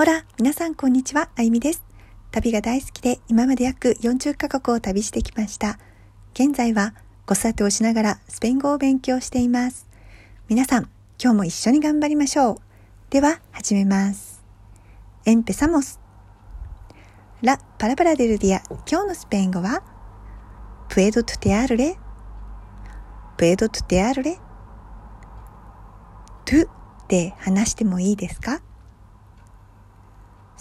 ほら、皆さんこんにちは、あゆみです。旅が大好きで今まで約40カ国を旅してきました。現在は子育てをしながらスペイン語を勉強しています。皆さん、今日も一緒に頑張りましょう。では、始めます。エンペサモス。ラ・パラパラデルディア、今日のスペイン語は、プエドトテアルレ、プエドトテアルレ、トゥで話してもいいですか？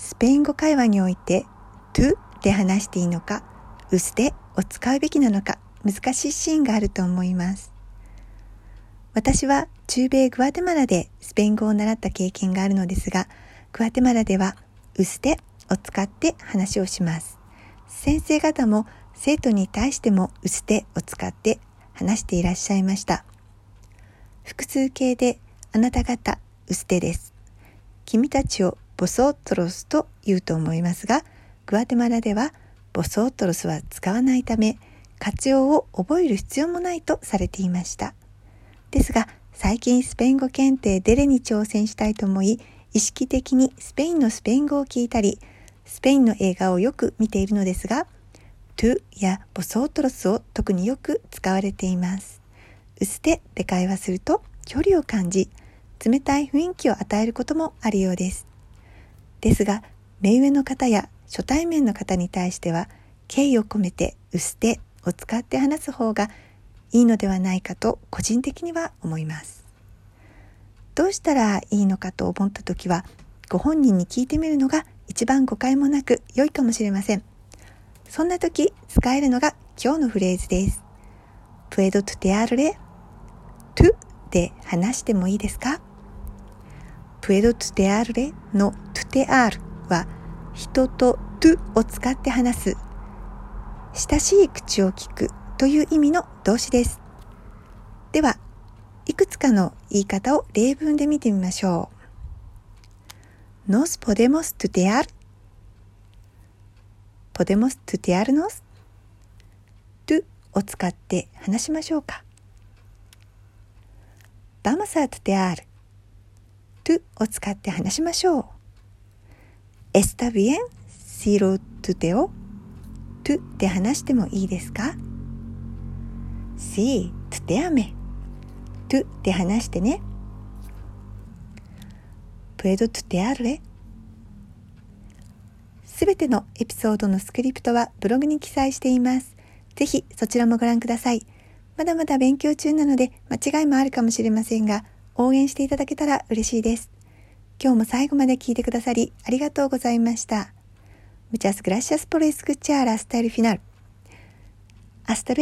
スペイン語会話において to で話していいのか usted を使うべきなのか難しいシーンがあると思います。私は中米グアテマラでスペイン語を習った経験があるのですがグアテマラでは usted を使って話をします。先生方も生徒に対しても usted を使って話していらっしゃいました。複数形であなた方 usted です。君たちをボソトロスと言うと思いますが、グアテマラではボソトロスは使わないため、活用を覚える必要もないとされていました。ですが、最近スペイン語検定デレに挑戦したいと思い、意識的にスペインのスペイン語を聞いたり、スペインの映画をよく見ているのですが、トゥやボソートロスを特によく使われています。うすてで会話すると距離を感じ、冷たい雰囲気を与えることもあるようです。ですが、目上の方や初対面の方に対しては、敬意を込めて、うすてを使って話す方がいいのではないかと個人的には思います。どうしたらいいのかと思った時は、ご本人に聞いてみるのが一番誤解もなく良いかもしれません。そんな時使えるのが今日のフレーズです。プエドトテアルレ、トゥで話してもいいですか？プエドトテアルレのトゥテアールは人とトゥを使って話す親しい口を聞くという意味の動詞です。では、いくつかの言い方を例文で見てみましょう。Nos podemos tutear? Podemos tutearnos? トゥを使って話しましょうか？Vamos a tutear to を使って話しましょう。Está bien si lo tuteo? to で話してもいいですか？Sí, tuteame. to で話してね。Puedo tutearle? すべてのエピソードのスクリプトはブログに記載しています。ぜひそちらもご覧ください。まだまだ勉強中なので間違いもあるかもしれませんが、応援していただけたら嬉しいです。今日も最後まで聞いてくださりありがとうございました。ムチャスグラシアスポレスグチャーラスタイルフィナル。アスタ